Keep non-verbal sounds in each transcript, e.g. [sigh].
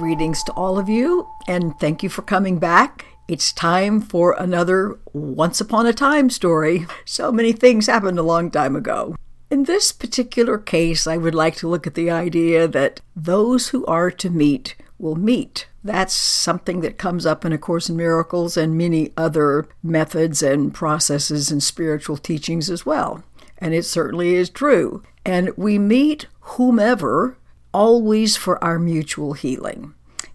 Greetings to all of you, and thank you for coming back. It's time for another once upon a time story. So many things happened a long time ago. In this particular case, I would like to look at the idea that those who are to meet will meet. That's something that comes up in A Course in Miracles and many other methods and processes and spiritual teachings as well. And it certainly is true. And we meet whomever always for our mutual healing.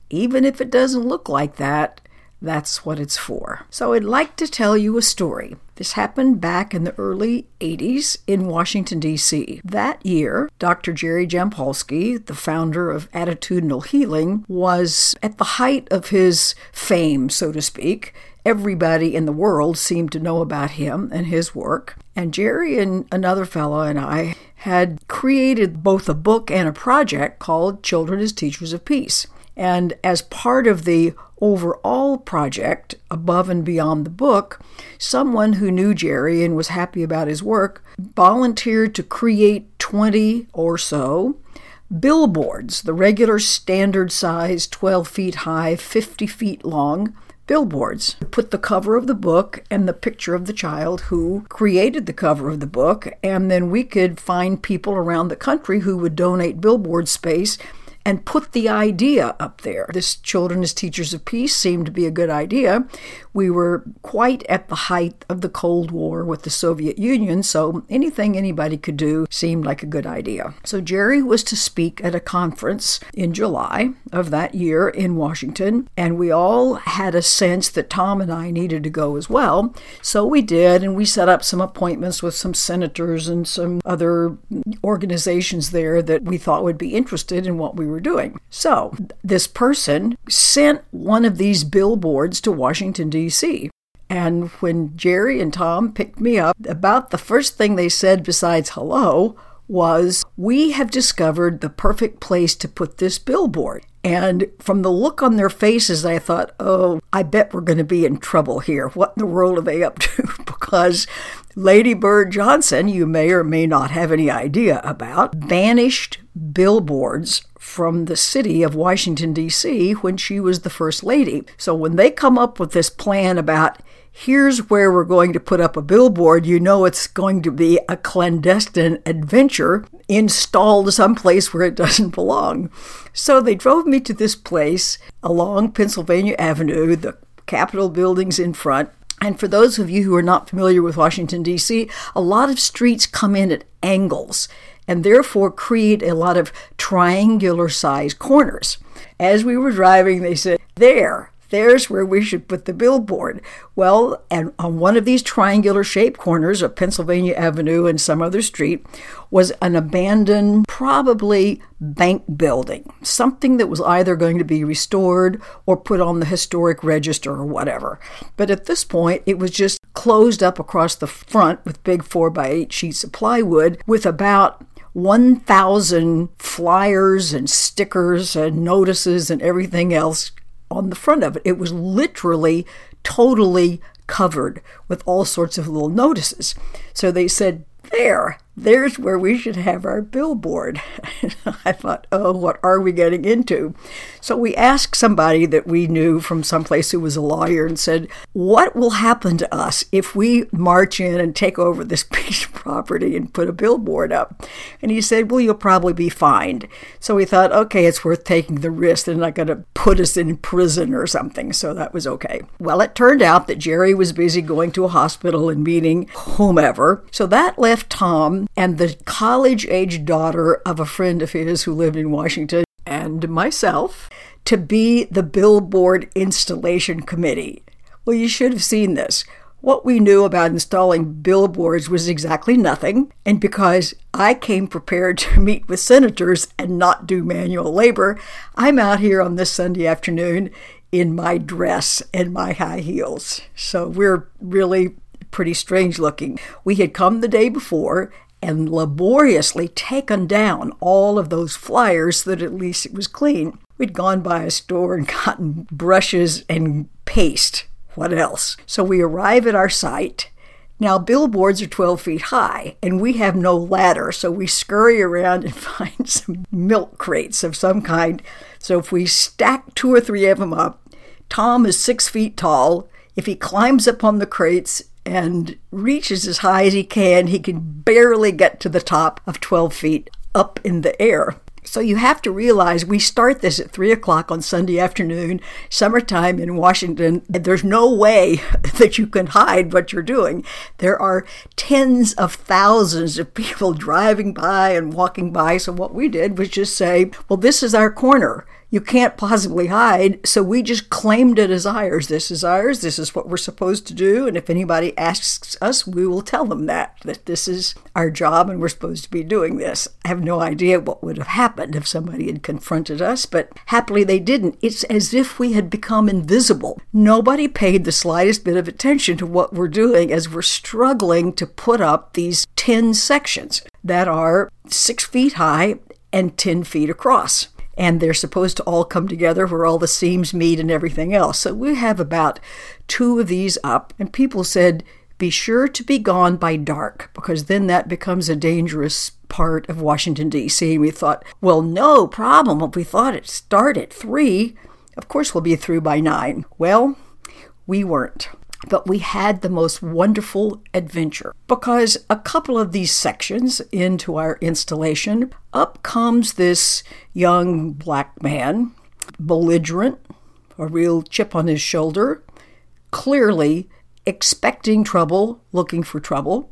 Even if it doesn't look like that, that's what it's for. So I'd like to tell you a story. This happened back in the early 80s in Washington, D.C. That year, Dr. Jerry Jampolsky, the founder of Attitudinal Healing, was at the height of his fame, so to speak. Everybody in the world seemed to know about him and his work. And Jerry and another fellow and I had created both a book and a project called Children as Teachers of Peace. And as part of the overall project, above and beyond the book, someone who knew Jerry and was happy about his work volunteered to create 20 or so billboards, the regular standard size, 12 feet high, 50 feet long billboards. Put the cover of the book and the picture of the child who created the cover of the book, and then we could find people around the country who would donate billboard space and put the idea up there. This Children as Teachers of Peace seemed to be a good idea. We were quite at the height of the Cold War with the Soviet Union, so anything anybody could do seemed like a good idea. So Jerry was to speak at a conference in July of that year in Washington, and we all had a sense that Tom and I needed to go as well. So we did, and we set up some appointments with some senators and some other organizations there that we thought would be interested in what we were were doing. So, this person sent one of these billboards to Washington, D.C. And when Jerry and Tom picked me up, about the first thing they said besides hello was, We have discovered the perfect place to put this billboard. And from the look on their faces, I thought, oh, I bet we're going to be in trouble here. What in the world are they up to? [laughs] because Lady Bird Johnson, you may or may not have any idea about, banished billboards from the city of Washington, D.C., when she was the First Lady. So when they come up with this plan about here's where we're going to put up a billboard, you know it's going to be a clandestine adventure installed someplace where it doesn't belong. So they drove me to this place along Pennsylvania Avenue, the Capitol buildings in front. And for those of you who are not familiar with Washington, D.C., a lot of streets come in at angles and therefore create a lot of triangular sized corners. As we were driving, they said, There, there's where we should put the billboard. Well, and on one of these triangular shaped corners of Pennsylvania Avenue and some other street was an abandoned, probably bank building, something that was either going to be restored or put on the historic register or whatever. But at this point, it was just closed up across the front with big 4 by 8 sheets of plywood with about 1,000 flyers and stickers and notices and everything else on the front of it. It was literally totally covered with all sorts of little notices. So they said, There, there's where we should have our billboard. [laughs] I thought, oh, what are we getting into? So we asked somebody that we knew from someplace who was a lawyer and said, what will happen to us if we march in and take over this [laughs] piece of property and put a billboard up? And he said, well, you'll probably be fined. So we thought, okay, it's worth taking the risk. They're not going to put us in prison or something. So that was okay. Well, it turned out that Jerry was busy going to a hospital and meeting whomever. So that left Tom and the college age daughter of a friend of his who lived in Washington, and myself, to be the Billboard Installation Committee. Well, you should have seen this. What we knew about installing billboards was exactly nothing, and because I came prepared [laughs] to meet with senators and not do manual labor, I'm out here on this Sunday afternoon in my dress and my high heels. So we're really pretty strange looking. We had come the day before and laboriously taken down all of those flyers that at least it was clean. We'd gone by a store and [laughs] gotten brushes and paste. What else? So we arrive at our site. Now, billboards are 12 feet high, and we have no ladder, so we scurry around and [laughs] find some milk crates of some kind. So if we stack two or three of them up, Tom is six feet tall. If he climbs up on the crates and reaches as high as he can, he can barely get to the top of 12 feet up in the air. So you have to realize we start this at three o'clock on Sunday afternoon, summertime in Washington. There's no way [laughs] that you can hide what you're doing. There are tens of thousands of people [laughs] driving by and walking by. So what we did was just say, well, this is our corner you can't possibly hide. So we just claimed it as ours. This is ours. This is what we're supposed to do. And if anybody asks us, we will tell them that, that this is our job and we're supposed to be doing this. I have no idea what would have happened if somebody had confronted us, but happily they didn't. It's as if we had become invisible. Nobody paid the slightest bit of attention to what we're doing as we're struggling to put up these 10 sections that are six feet high and 10 feet across and they're supposed to all come together where all the seams meet and everything else. So we have about two of these up, and people said, be sure to be gone by dark because then that becomes a dangerous part of Washington, D.C. And we thought, well, no problem. If we thought it started at three, of course we'll be through by nine. Well, we weren't. But we had the most wonderful adventure because a couple of these sections into our installation, up comes this young black man, belligerent, a real chip on his shoulder, clearly expecting trouble, looking for trouble.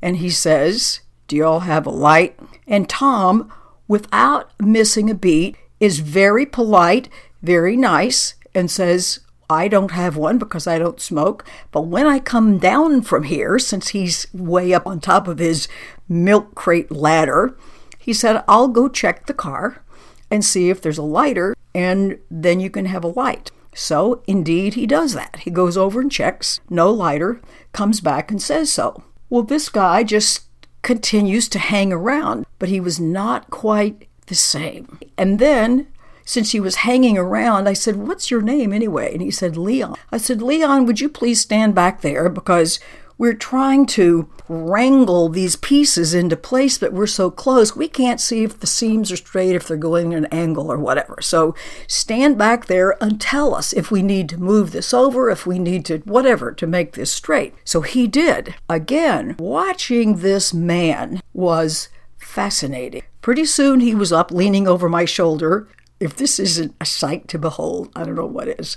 And he says, Do y'all have a light? And Tom, without missing a beat, is very polite, very nice, and says, I don't have one because I don't smoke. But when I come down from here, since he's way up on top of his milk crate ladder, he said, I'll go check the car and see if there's a lighter, and then you can have a light. So, indeed, he does that. He goes over and checks, no lighter, comes back and says so. Well, this guy just continues to hang around, but he was not quite the same. And then since he was hanging around, I said, What's your name anyway? And he said, Leon. I said, Leon, would you please stand back there because we're trying to wrangle these pieces into place, but we're so close, we can't see if the seams are straight, if they're going at an angle or whatever. So stand back there and tell us if we need to move this over, if we need to whatever to make this straight. So he did. Again, watching this man was fascinating. Pretty soon he was up leaning over my shoulder, if this isn't a sight to behold, I don't know what is.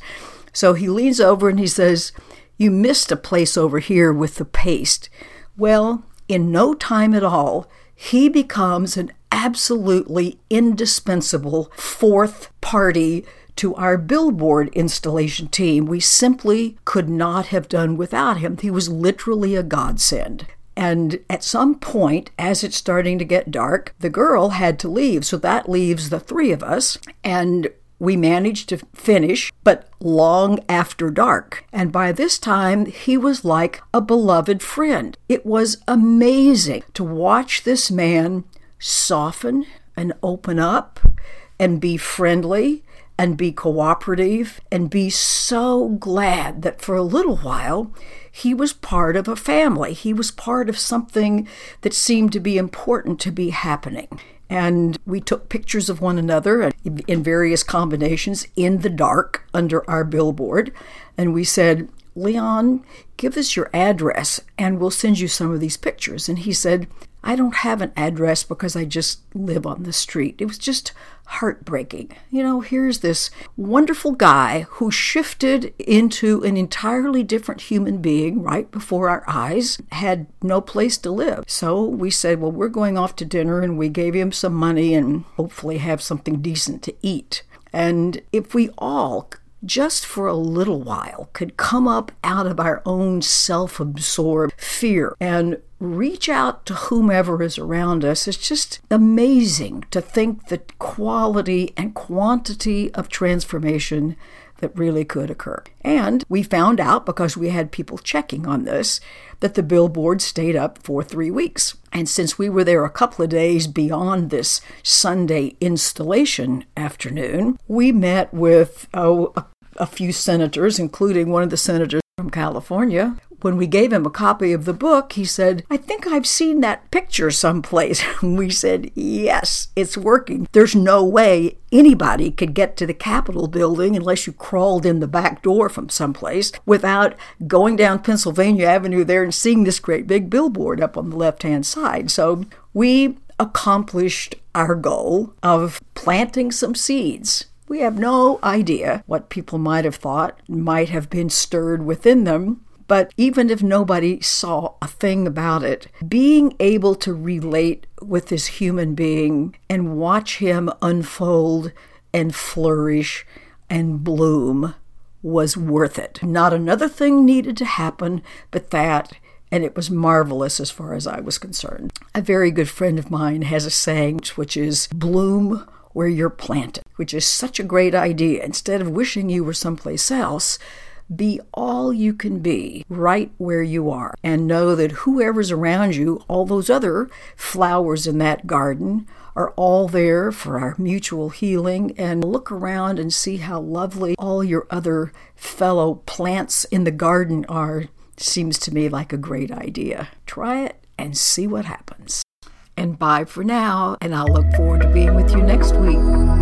So he leans over and he says, You missed a place over here with the paste. Well, in no time at all, he becomes an absolutely indispensable fourth party to our billboard installation team. We simply could not have done without him. He was literally a godsend. And at some point, as it's starting to get dark, the girl had to leave. So that leaves the three of us. And we managed to finish, but long after dark. And by this time, he was like a beloved friend. It was amazing to watch this man soften and open up and be friendly and be cooperative and be so glad that for a little while he was part of a family. He was part of something that seemed to be important to be happening. And we took pictures of one another in various combinations in the dark under our billboard. And we said, Leon, give us your address and we'll send you some of these pictures. And he said, I don't have an address because I just live on the street. It was just heartbreaking. You know, here's this wonderful guy who shifted into an entirely different human being right before our eyes, had no place to live. So we said, well, we're going off to dinner, and we gave him some money and hopefully have something decent to eat. And if we all just for a little while could come up out of our own self absorbed fear and reach out to whomever is around us. It's just amazing to think the quality and quantity of transformation that really could occur. And we found out because we had people checking on this that the billboard stayed up for three weeks. And since we were there a couple of days beyond this Sunday installation afternoon, we met with oh, a, a few senators, including one of the senators from California. When we gave him a copy of the book, he said, I think I've seen that picture someplace. [laughs] we said, Yes, it's working. There's no way anybody could get to the Capitol building unless you crawled in the back door from someplace without going down Pennsylvania Avenue there and seeing this great big billboard up on the left hand side. So we accomplished our goal of planting some seeds. We have no idea what people might have thought might have been stirred within them but even if nobody saw a thing about it, being able to relate with this human being and watch him unfold and flourish and bloom was worth it. Not another thing needed to happen but that, and it was marvelous as far as I was concerned. A very good friend of mine has a saying which is bloom where you're planted, which is such a great idea. Instead of wishing you were someplace else, be all you can be right where you are and know that whoever's around you, all those other flowers in that garden, are all there for our mutual healing. And look around and see how lovely all your other fellow plants in the garden are. Seems to me like a great idea. Try it and see what happens. And bye for now, and I'll look forward to being with you next week.